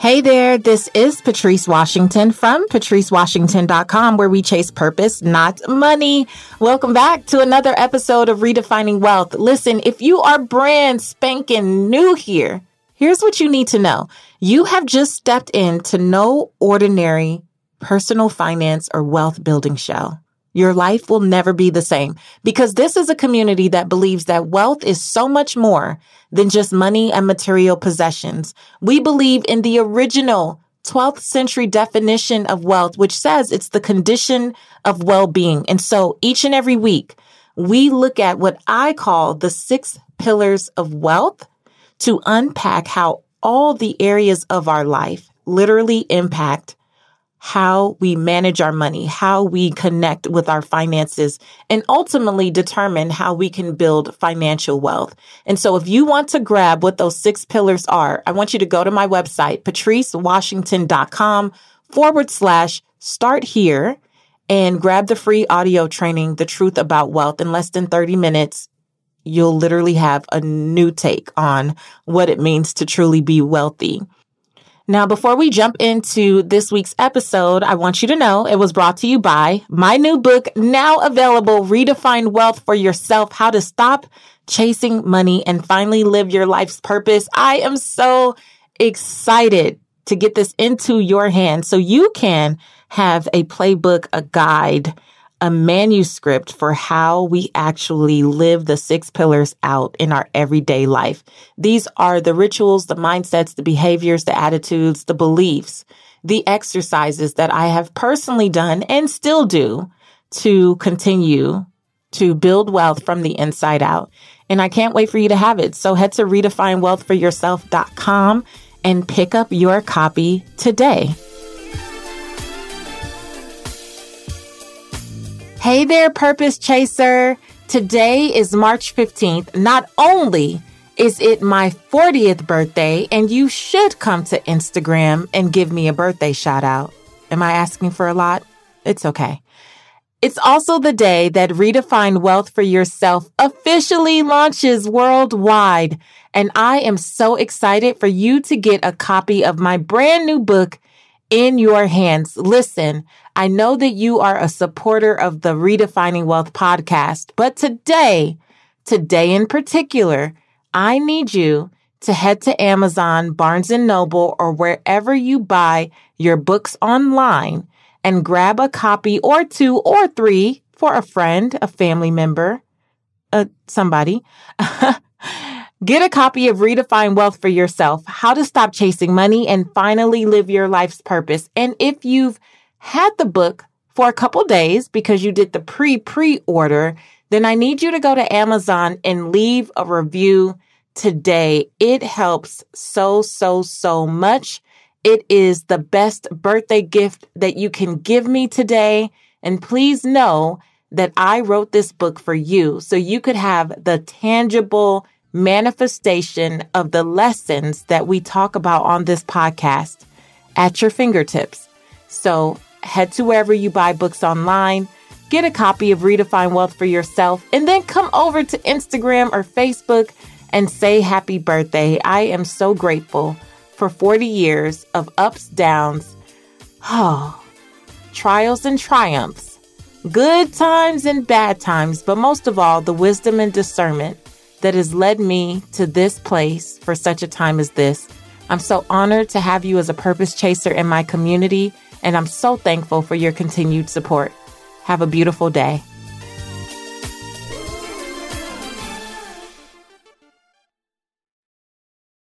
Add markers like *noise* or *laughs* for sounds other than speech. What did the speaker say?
Hey there, this is Patrice Washington from patricewashington.com where we chase purpose, not money. Welcome back to another episode of Redefining Wealth. Listen, if you are brand spanking new here, here's what you need to know. You have just stepped into no ordinary personal finance or wealth building show. Your life will never be the same because this is a community that believes that wealth is so much more than just money and material possessions. We believe in the original 12th century definition of wealth, which says it's the condition of well-being. And so each and every week, we look at what I call the six pillars of wealth to unpack how all the areas of our life literally impact how we manage our money, how we connect with our finances, and ultimately determine how we can build financial wealth. And so if you want to grab what those six pillars are, I want you to go to my website, patricewashington.com forward slash start here and grab the free audio training, The Truth About Wealth in less than 30 minutes. You'll literally have a new take on what it means to truly be wealthy. Now, before we jump into this week's episode, I want you to know it was brought to you by my new book, now available, Redefine Wealth for Yourself, How to Stop Chasing Money and Finally Live Your Life's Purpose. I am so excited to get this into your hands so you can have a playbook, a guide, a manuscript for how we actually live the six pillars out in our everyday life. These are the rituals, the mindsets, the behaviors, the attitudes, the beliefs, the exercises that I have personally done and still do to continue to build wealth from the inside out. And I can't wait for you to have it. So head to redefinewealthforyourself.com and pick up your copy today. Hey there, Purpose Chaser. Today is March 15th. Not only is it my 40th birthday, and you should come to Instagram and give me a birthday shout out. Am I asking for a lot? It's okay. It's also the day that Redefine Wealth for Yourself officially launches worldwide. And I am so excited for you to get a copy of my brand new book in your hands. Listen, I know that you are a supporter of the Redefining Wealth podcast, but today, today in particular, I need you to head to Amazon, Barnes and Noble, or wherever you buy your books online and grab a copy or two or three for a friend, a family member, uh, somebody. *laughs* Get a copy of Redefine Wealth for yourself, how to stop chasing money and finally live your life's purpose. And if you've had the book for a couple days because you did the pre pre order, then I need you to go to Amazon and leave a review today. It helps so, so, so much. It is the best birthday gift that you can give me today. And please know that I wrote this book for you so you could have the tangible manifestation of the lessons that we talk about on this podcast at your fingertips. So head to wherever you buy books online, get a copy of Redefine Wealth for yourself, and then come over to Instagram or Facebook and say happy birthday. I am so grateful for 40 years of ups, downs, oh, *sighs* trials and triumphs, good times and bad times, but most of all, the wisdom and discernment that has led me to this place for such a time as this. I'm so honored to have you as a purpose chaser in my community, and I'm so thankful for your continued support. Have a beautiful day.